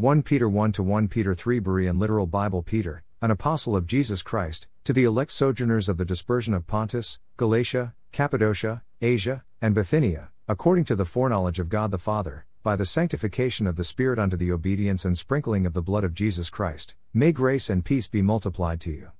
1 Peter 1 to 1 Peter 3 Berean literal Bible Peter, an apostle of Jesus Christ, to the elect sojourners of the dispersion of Pontus, Galatia, Cappadocia, Asia, and Bithynia, according to the foreknowledge of God the Father, by the sanctification of the Spirit unto the obedience and sprinkling of the blood of Jesus Christ, may grace and peace be multiplied to you.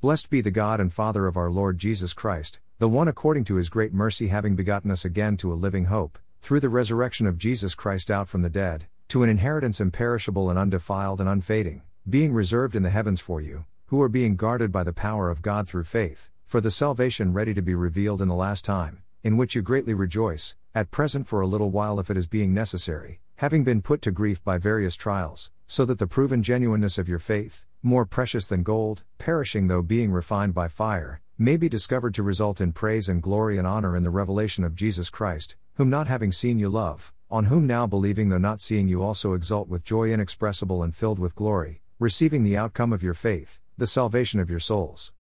Blessed be the God and Father of our Lord Jesus Christ, the one according to his great mercy having begotten us again to a living hope, through the resurrection of Jesus Christ out from the dead, to an inheritance imperishable and undefiled and unfading, being reserved in the heavens for you, who are being guarded by the power of God through faith, for the salvation ready to be revealed in the last time, in which you greatly rejoice, at present for a little while if it is being necessary, having been put to grief by various trials, so that the proven genuineness of your faith, more precious than gold, perishing though being refined by fire, may be discovered to result in praise and glory and honor in the revelation of Jesus Christ, whom not having seen you love, on whom now believing though not seeing you also exult with joy inexpressible and filled with glory, receiving the outcome of your faith, the salvation of your souls.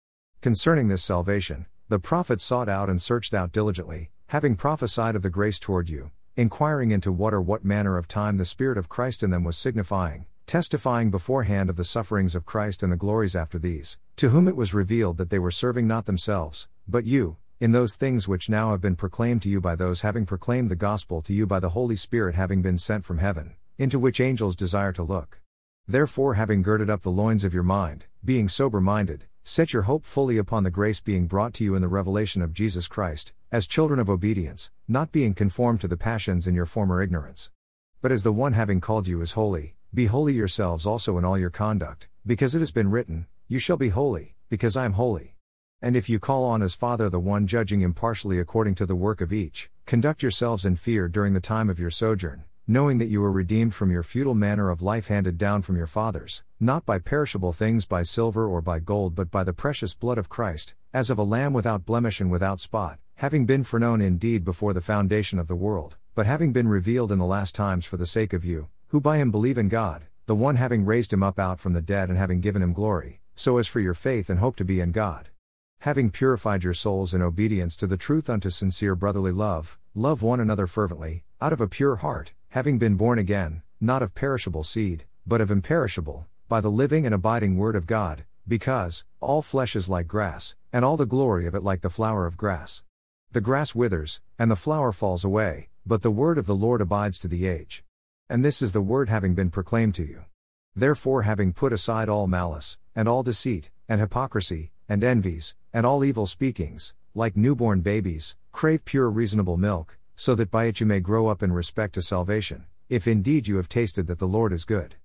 Concerning this salvation, the prophets sought out and searched out diligently, having prophesied of the grace toward you, inquiring into what or what manner of time the Spirit of Christ in them was signifying, testifying beforehand of the sufferings of Christ and the glories after these, to whom it was revealed that they were serving not themselves, but you, in those things which now have been proclaimed to you by those having proclaimed the gospel to you by the Holy Spirit having been sent from heaven, into which angels desire to look. Therefore, having girded up the loins of your mind, being sober minded, set your hope fully upon the grace being brought to you in the revelation of Jesus Christ, as children of obedience, not being conformed to the passions in your former ignorance. But as the one having called you is holy, be holy yourselves also in all your conduct, because it has been written, You shall be holy, because I am holy. And if you call on as Father the one judging impartially according to the work of each, conduct yourselves in fear during the time of your sojourn, knowing that you are redeemed from your futile manner of life handed down from your fathers, not by perishable things by silver or by gold but by the precious blood of Christ, as of a lamb without blemish and without spot, having been foreknown indeed before the foundation of the world, but having been revealed in the last times for the sake of you who by him believe in God, the one having raised him up out from the dead and having given him glory, so as for your faith and hope to be in God. Having purified your souls in obedience to the truth unto sincere brotherly love, love one another fervently, out of a pure heart, having been born again, not of perishable seed, but of imperishable, by the living and abiding Word of God, because, all flesh is like grass, and all the glory of it like the flower of grass. The grass withers, and the flower falls away, but the word of the Lord abides to the age. And this is the word having been proclaimed to you. Therefore, having put aside all malice, and all deceit, and hypocrisy, and envies, and all evil speakings, like newborn babies, crave pure reasonable milk, so that by it you may grow up in respect to salvation, if indeed you have tasted that the Lord is good.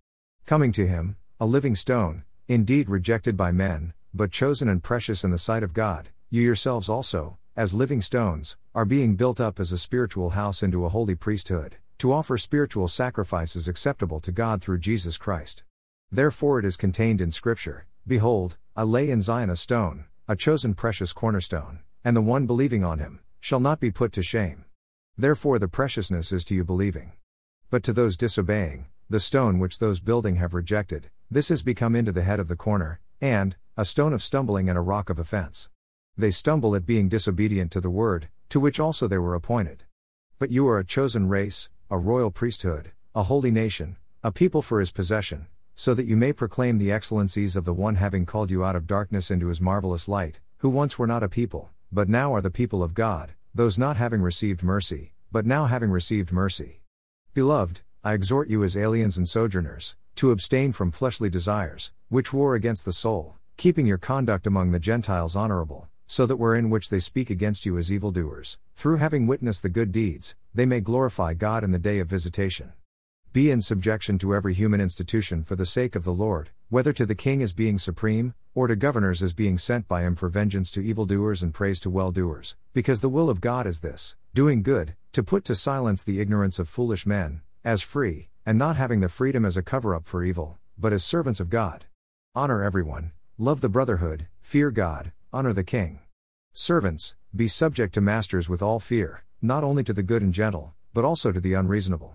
Coming to him, a living stone, indeed rejected by men, but chosen and precious in the sight of God, you yourselves also, as living stones, are being built up as a spiritual house into a holy priesthood to offer spiritual sacrifices acceptable to God through Jesus Christ. Therefore it is contained in Scripture Behold, I lay in Zion a stone, a chosen precious cornerstone, and the one believing on him shall not be put to shame. Therefore the preciousness is to you believing. But to those disobeying, the stone which those building have rejected, this has become into the head of the corner, and, a stone of stumbling and a rock of offense. They stumble at being disobedient to the word, to which also they were appointed. But you are a chosen race, a royal priesthood, a holy nation, a people for his possession, so that you may proclaim the excellencies of the one having called you out of darkness into his marvelous light, who once were not a people, but now are the people of God, those not having received mercy, but now having received mercy. Beloved, I exhort you as aliens and sojourners, to abstain from fleshly desires, which war against the soul, keeping your conduct among the Gentiles honorable, so that wherein which they speak against you as evildoers, through having witnessed the good deeds, they may glorify God in the day of visitation. Be in subjection to every human institution for the sake of the Lord, whether to the king as being supreme, or to governors as being sent by him for vengeance to evildoers and praise to well doers, because the will of God is this doing good, to put to silence the ignorance of foolish men, as free, and not having the freedom as a cover up for evil, but as servants of God. Honor everyone, love the brotherhood, fear God, honor the king. Servants, be subject to masters with all fear, not only to the good and gentle, but also to the unreasonable.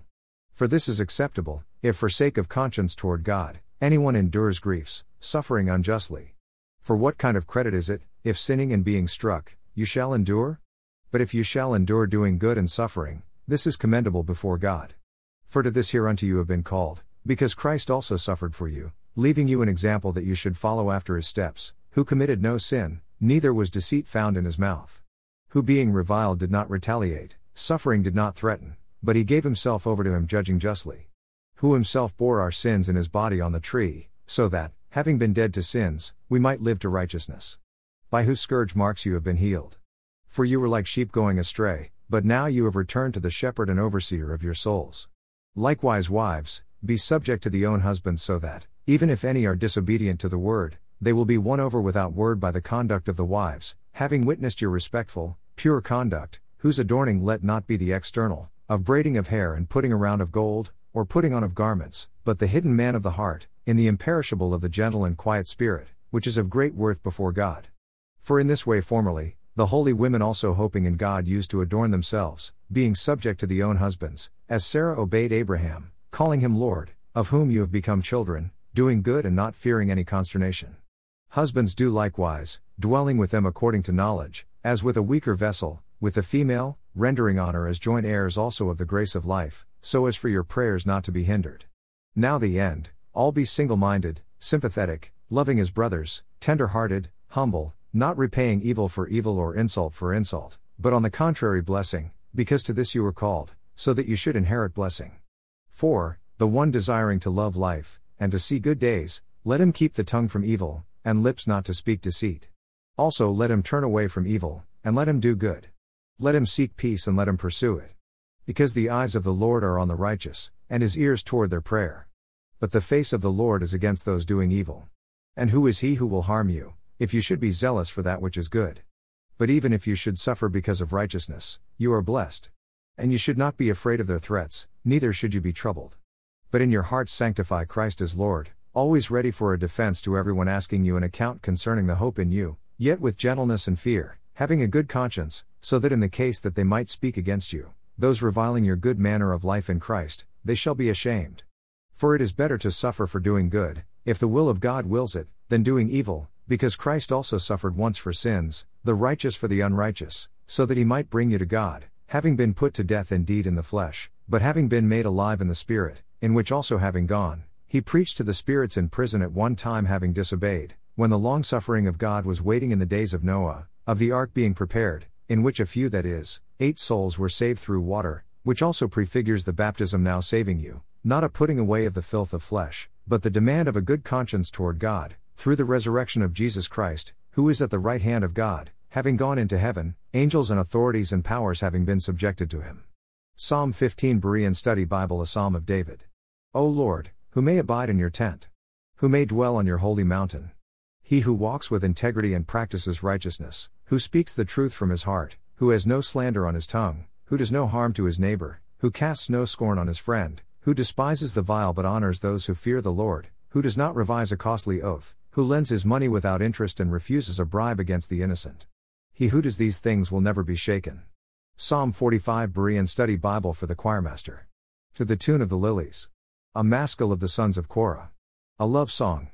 For this is acceptable, if for sake of conscience toward God, anyone endures griefs, suffering unjustly. For what kind of credit is it, if sinning and being struck, you shall endure? But if you shall endure doing good and suffering, this is commendable before God. For to this hereunto you have been called, Because Christ also suffered for you, leaving you an example that you should follow after his steps, who committed no sin, neither was deceit found in his mouth. Who being reviled did not retaliate, suffering did not threaten, but he gave himself over to him judging justly. Who himself bore our sins in his body on the tree, so that, having been dead to sins, we might live to righteousness. By whose scourge marks you have been healed. For you were like sheep going astray, but now you have returned to the shepherd and overseer of your souls. Likewise, wives, be subject to the own husbands, so that, even if any are disobedient to the word, they will be won over without word by the conduct of the wives, having witnessed your respectful, pure conduct, whose adorning let not be the external, of braiding of hair and putting around of gold, or putting on of garments, but the hidden man of the heart, in the imperishable of the gentle and quiet spirit, which is of great worth before God. For in this way formerly, the holy women also hoping in God used to adorn themselves, being subject to the own husbands, as Sarah obeyed Abraham, calling him Lord, of whom you have become children, doing good and not fearing any consternation. Husbands do likewise, dwelling with them according to knowledge, as with a weaker vessel, with the female, rendering honor as joint heirs also of the grace of life, so as for your prayers not to be hindered. Now the end, all be single minded, sympathetic, loving as brothers, tender hearted, humble, not repaying evil for evil or insult for insult, but on the contrary blessing, because to this you were called, so that you should inherit blessing. 4. The one desiring to love life, and to see good days, let him keep the tongue from evil, and lips not to speak deceit. Also let him turn away from evil, and let him do good. Let him seek peace and let him pursue it. Because the eyes of the Lord are on the righteous, and his ears toward their prayer. But the face of the Lord is against those doing evil. And who is he who will harm you? if you should be zealous for that which is good. But even if you should suffer because of righteousness, you are blessed. And you should not be afraid of their threats, neither should you be troubled. But in your hearts sanctify Christ as Lord, always ready for a defense to everyone asking you an account concerning the hope in you, yet with gentleness and fear, having a good conscience, so that in the case that they might speak against you, those reviling your good manner of life in Christ, they shall be ashamed. For it is better to suffer for doing good, if the will of God wills it, than doing evil, because Christ also suffered once for sins, the righteous for the unrighteous, so that he might bring you to God, having been put to death indeed in the flesh, but having been made alive in the Spirit, in which also having gone, he preached to the spirits in prison at one time having disobeyed, when the long suffering of God was waiting in the days of Noah, of the ark being prepared, in which a few, that is, eight souls were saved through water, which also prefigures the baptism now saving you, not a putting away of the filth of flesh, but the demand of a good conscience toward God, through the resurrection of Jesus Christ, who is at the right hand of God, having gone into heaven, angels and authorities and powers having been subjected to him. Psalm 15 Berean Study Bible A Psalm of David. O Lord, who may abide in your tent? Who may dwell on your holy mountain? He who walks with integrity and practices righteousness, who speaks the truth from his heart, who has no slander on his tongue, who does no harm to his neighbor, who casts no scorn on his friend, who despises the vile but honors those who fear the Lord, who does not revise a costly oath, who lends his money without interest and refuses a bribe against the innocent. He who does these things will never be shaken. Psalm 45 Berean Study Bible for the Choirmaster. To the tune of the lilies. A maskil of the sons of Korah. A love song.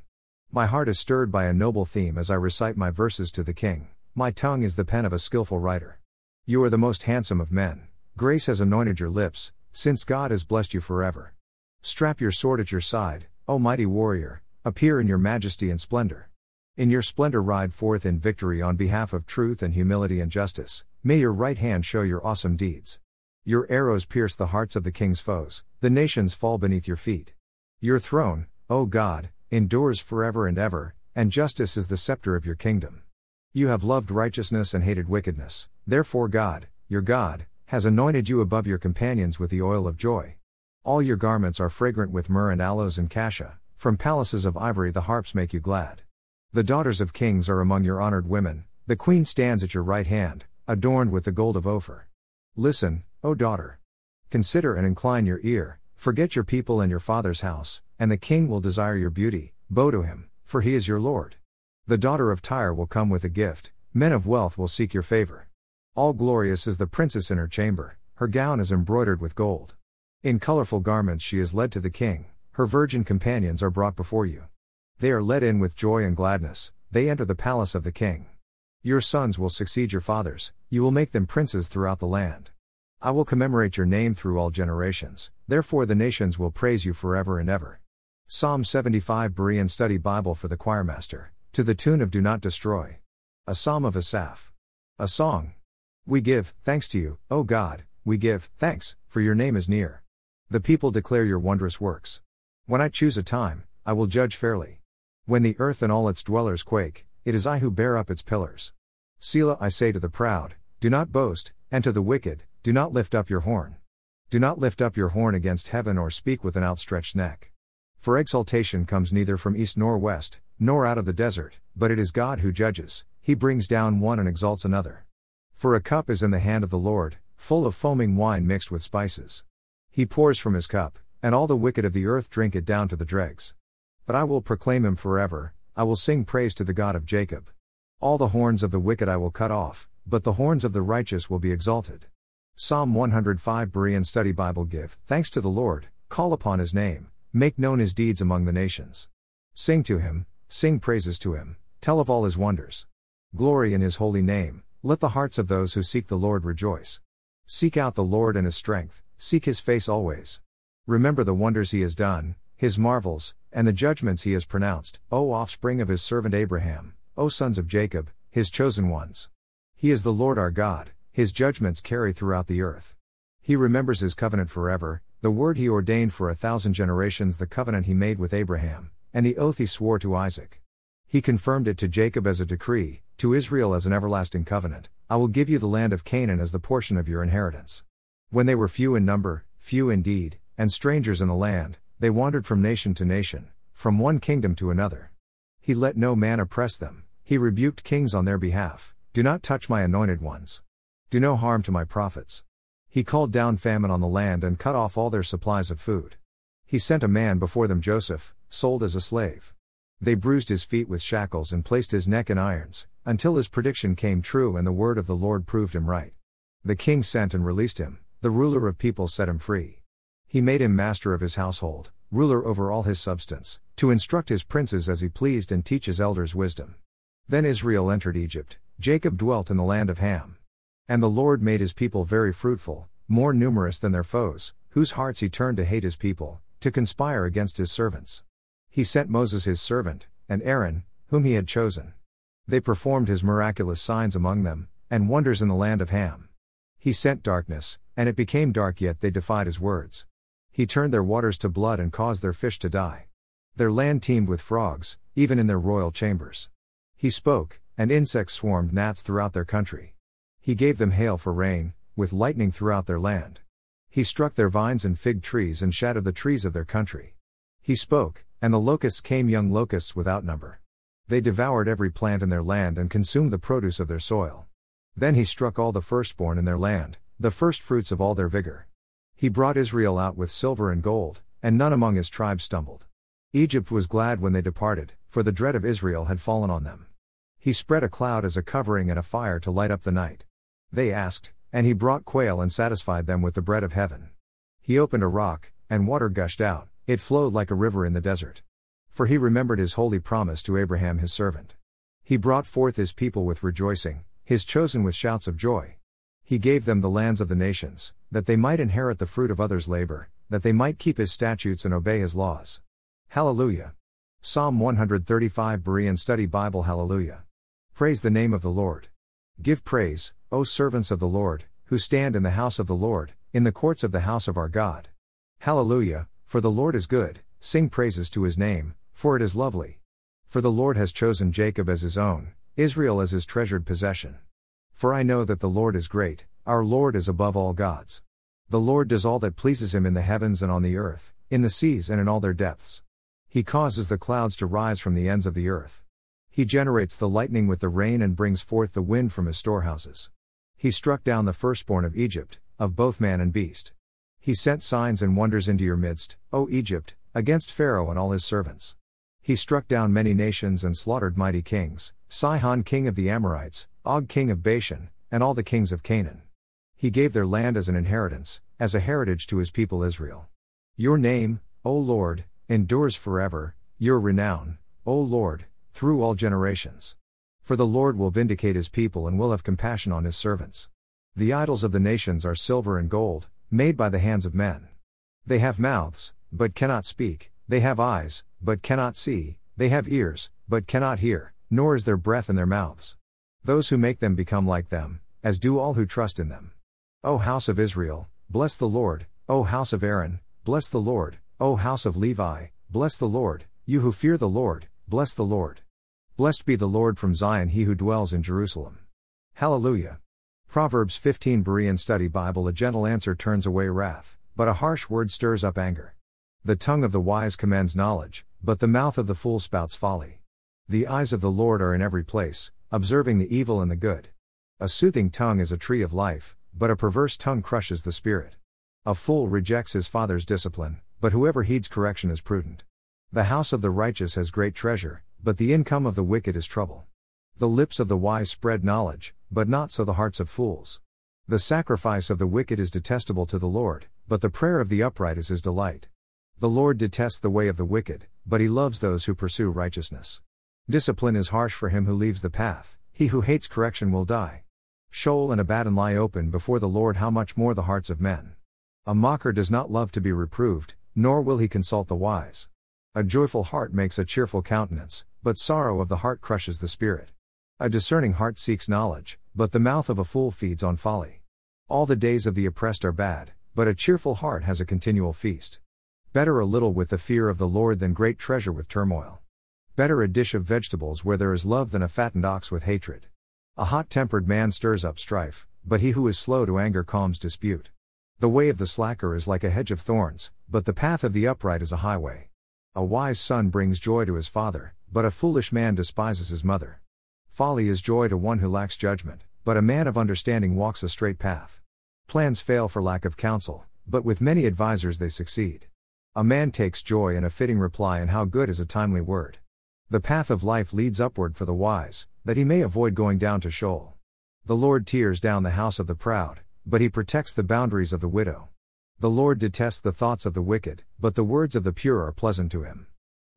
My heart is stirred by a noble theme as I recite my verses to the king. My tongue is the pen of a skilful writer. You are the most handsome of men. Grace has anointed your lips, since God has blessed you forever. Strap your sword at your side, O mighty warrior, Appear in your majesty and splendor. In your splendor ride forth in victory on behalf of truth and humility and justice. May your right hand show your awesome deeds. Your arrows pierce the hearts of the king's foes, the nations fall beneath your feet. Your throne, O God, endures forever and ever, and justice is the scepter of your kingdom. You have loved righteousness and hated wickedness, therefore God, your God, has anointed you above your companions with the oil of joy. All your garments are fragrant with myrrh and aloes and cassia. From palaces of ivory the harps make you glad. The daughters of kings are among your honored women, the queen stands at your right hand, adorned with the gold of Ophir. Listen, O daughter. Consider and incline your ear, forget your people and your father's house, and the king will desire your beauty, bow to him, for he is your Lord. The daughter of Tyre will come with a gift, men of wealth will seek your favor. All glorious is the princess in her chamber, her gown is embroidered with gold. In colorful garments she is led to the king. Her virgin companions are brought before you. They are led in with joy and gladness, they enter the palace of the king. Your sons will succeed your fathers, you will make them princes throughout the land. I will commemorate your name through all generations, therefore the nations will praise you forever and ever. Psalm 75 Berean Study Bible for the Choirmaster, to the tune of Do Not Destroy. A Psalm of Asaph. A Song. We give thanks to you, O God, we give thanks, for your name is near. The people declare your wondrous works. When I choose a time, I will judge fairly. When the earth and all its dwellers quake, it is I who bear up its pillars. Selah, I say to the proud, do not boast, and to the wicked, do not lift up your horn. Do not lift up your horn against heaven or speak with an outstretched neck. For exaltation comes neither from east nor west, nor out of the desert, but it is God who judges, he brings down one and exalts another. For a cup is in the hand of the Lord, full of foaming wine mixed with spices. He pours from his cup, and all the wicked of the earth drink it down to the dregs. But I will proclaim him forever, I will sing praise to the God of Jacob. All the horns of the wicked I will cut off, but the horns of the righteous will be exalted. Psalm 105 Berean Study Bible Give thanks to the Lord, call upon his name, make known his deeds among the nations. Sing to him, sing praises to him, tell of all his wonders. Glory in his holy name, let the hearts of those who seek the Lord rejoice. Seek out the Lord and his strength, seek his face always. Remember the wonders he has done, his marvels, and the judgments he has pronounced, O offspring of his servant Abraham, O sons of Jacob, his chosen ones. He is the Lord our God, his judgments carry throughout the earth. He remembers his covenant forever, the word he ordained for a thousand generations, the covenant he made with Abraham, and the oath he swore to Isaac. He confirmed it to Jacob as a decree, to Israel as an everlasting covenant I will give you the land of Canaan as the portion of your inheritance. When they were few in number, few indeed, and strangers in the land, they wandered from nation to nation, from one kingdom to another. He let no man oppress them, he rebuked kings on their behalf. Do not touch my anointed ones. Do no harm to my prophets. He called down famine on the land and cut off all their supplies of food. He sent a man before them, Joseph, sold as a slave. They bruised his feet with shackles and placed his neck in irons, until his prediction came true and the word of the Lord proved him right. The king sent and released him, the ruler of people set him free. He made him master of his household, ruler over all his substance, to instruct his princes as he pleased and teach his elders wisdom. Then Israel entered Egypt, Jacob dwelt in the land of Ham. And the Lord made his people very fruitful, more numerous than their foes, whose hearts he turned to hate his people, to conspire against his servants. He sent Moses his servant, and Aaron, whom he had chosen. They performed his miraculous signs among them, and wonders in the land of Ham. He sent darkness, and it became dark, yet they defied his words. He turned their waters to blood and caused their fish to die. Their land teemed with frogs, even in their royal chambers. He spoke, and insects swarmed gnats throughout their country. He gave them hail for rain, with lightning throughout their land. He struck their vines and fig trees and shattered the trees of their country. He spoke, and the locusts came young locusts without number. They devoured every plant in their land and consumed the produce of their soil. Then he struck all the firstborn in their land, the firstfruits of all their vigor. He brought Israel out with silver and gold, and none among his tribes stumbled. Egypt was glad when they departed, for the dread of Israel had fallen on them. He spread a cloud as a covering and a fire to light up the night. They asked, and he brought quail and satisfied them with the bread of heaven. He opened a rock, and water gushed out, it flowed like a river in the desert. For he remembered his holy promise to Abraham his servant. He brought forth his people with rejoicing, his chosen with shouts of joy. He gave them the lands of the nations, that they might inherit the fruit of others' labor, that they might keep his statutes and obey his laws. Hallelujah. Psalm 135 Berean Study Bible Hallelujah. Praise the name of the Lord. Give praise, O servants of the Lord, who stand in the house of the Lord, in the courts of the house of our God. Hallelujah, for the Lord is good, sing praises to his name, for it is lovely. For the Lord has chosen Jacob as his own, Israel as his treasured possession. For I know that the Lord is great, our Lord is above all gods. The Lord does all that pleases him in the heavens and on the earth, in the seas and in all their depths. He causes the clouds to rise from the ends of the earth. He generates the lightning with the rain and brings forth the wind from his storehouses. He struck down the firstborn of Egypt, of both man and beast. He sent signs and wonders into your midst, O Egypt, against Pharaoh and all his servants. He struck down many nations and slaughtered mighty kings, Sihon king of the Amorites, Og king of Bashan, and all the kings of Canaan. He gave their land as an inheritance, as a heritage to his people Israel. Your name, O Lord, endures forever, your renown, O Lord, through all generations. For the Lord will vindicate his people and will have compassion on his servants. The idols of the nations are silver and gold, made by the hands of men. They have mouths, but cannot speak, they have eyes, but cannot see, they have ears, but cannot hear, nor is there breath in their mouths. Those who make them become like them, as do all who trust in them. O house of Israel, bless the Lord, O house of Aaron, bless the Lord, O house of Levi, bless the Lord, you who fear the Lord, bless the Lord. Blessed be the Lord from Zion, he who dwells in Jerusalem. Hallelujah. Proverbs 15 Berean Study Bible A gentle answer turns away wrath, but a harsh word stirs up anger. The tongue of the wise commands knowledge, but the mouth of the fool spouts folly. The eyes of the Lord are in every place, observing the evil and the good. A soothing tongue is a tree of life, but a perverse tongue crushes the spirit. A fool rejects his father's discipline, but whoever heeds correction is prudent. The house of the righteous has great treasure, but the income of the wicked is trouble. The lips of the wise spread knowledge, but not so the hearts of fools. The sacrifice of the wicked is detestable to the Lord, but the prayer of the upright is his delight. The Lord detests the way of the wicked, but he loves those who pursue righteousness. Discipline is harsh for him who leaves the path, he who hates correction will die. Sheol and Abaddon lie open before the Lord, how much more the hearts of men. A mocker does not love to be reproved, nor will he consult the wise. A joyful heart makes a cheerful countenance, but sorrow of the heart crushes the spirit. A discerning heart seeks knowledge, but the mouth of a fool feeds on folly. All the days of the oppressed are bad, but a cheerful heart has a continual feast. Better a little with the fear of the Lord than great treasure with turmoil. Better a dish of vegetables where there is love than a fattened ox with hatred. A hot tempered man stirs up strife, but he who is slow to anger calms dispute. The way of the slacker is like a hedge of thorns, but the path of the upright is a highway. A wise son brings joy to his father, but a foolish man despises his mother. Folly is joy to one who lacks judgment, but a man of understanding walks a straight path. Plans fail for lack of counsel, but with many advisers they succeed. A man takes joy in a fitting reply, and how good is a timely word. The path of life leads upward for the wise, that he may avoid going down to Sheol. The Lord tears down the house of the proud, but he protects the boundaries of the widow. The Lord detests the thoughts of the wicked, but the words of the pure are pleasant to him.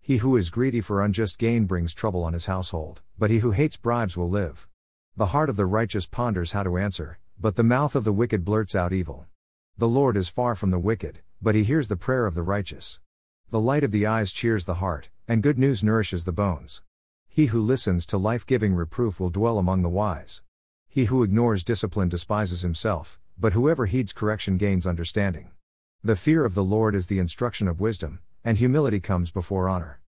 He who is greedy for unjust gain brings trouble on his household, but he who hates bribes will live. The heart of the righteous ponders how to answer, but the mouth of the wicked blurts out evil. The Lord is far from the wicked, but he hears the prayer of the righteous. The light of the eyes cheers the heart, and good news nourishes the bones. He who listens to life giving reproof will dwell among the wise. He who ignores discipline despises himself, but whoever heeds correction gains understanding. The fear of the Lord is the instruction of wisdom, and humility comes before honor.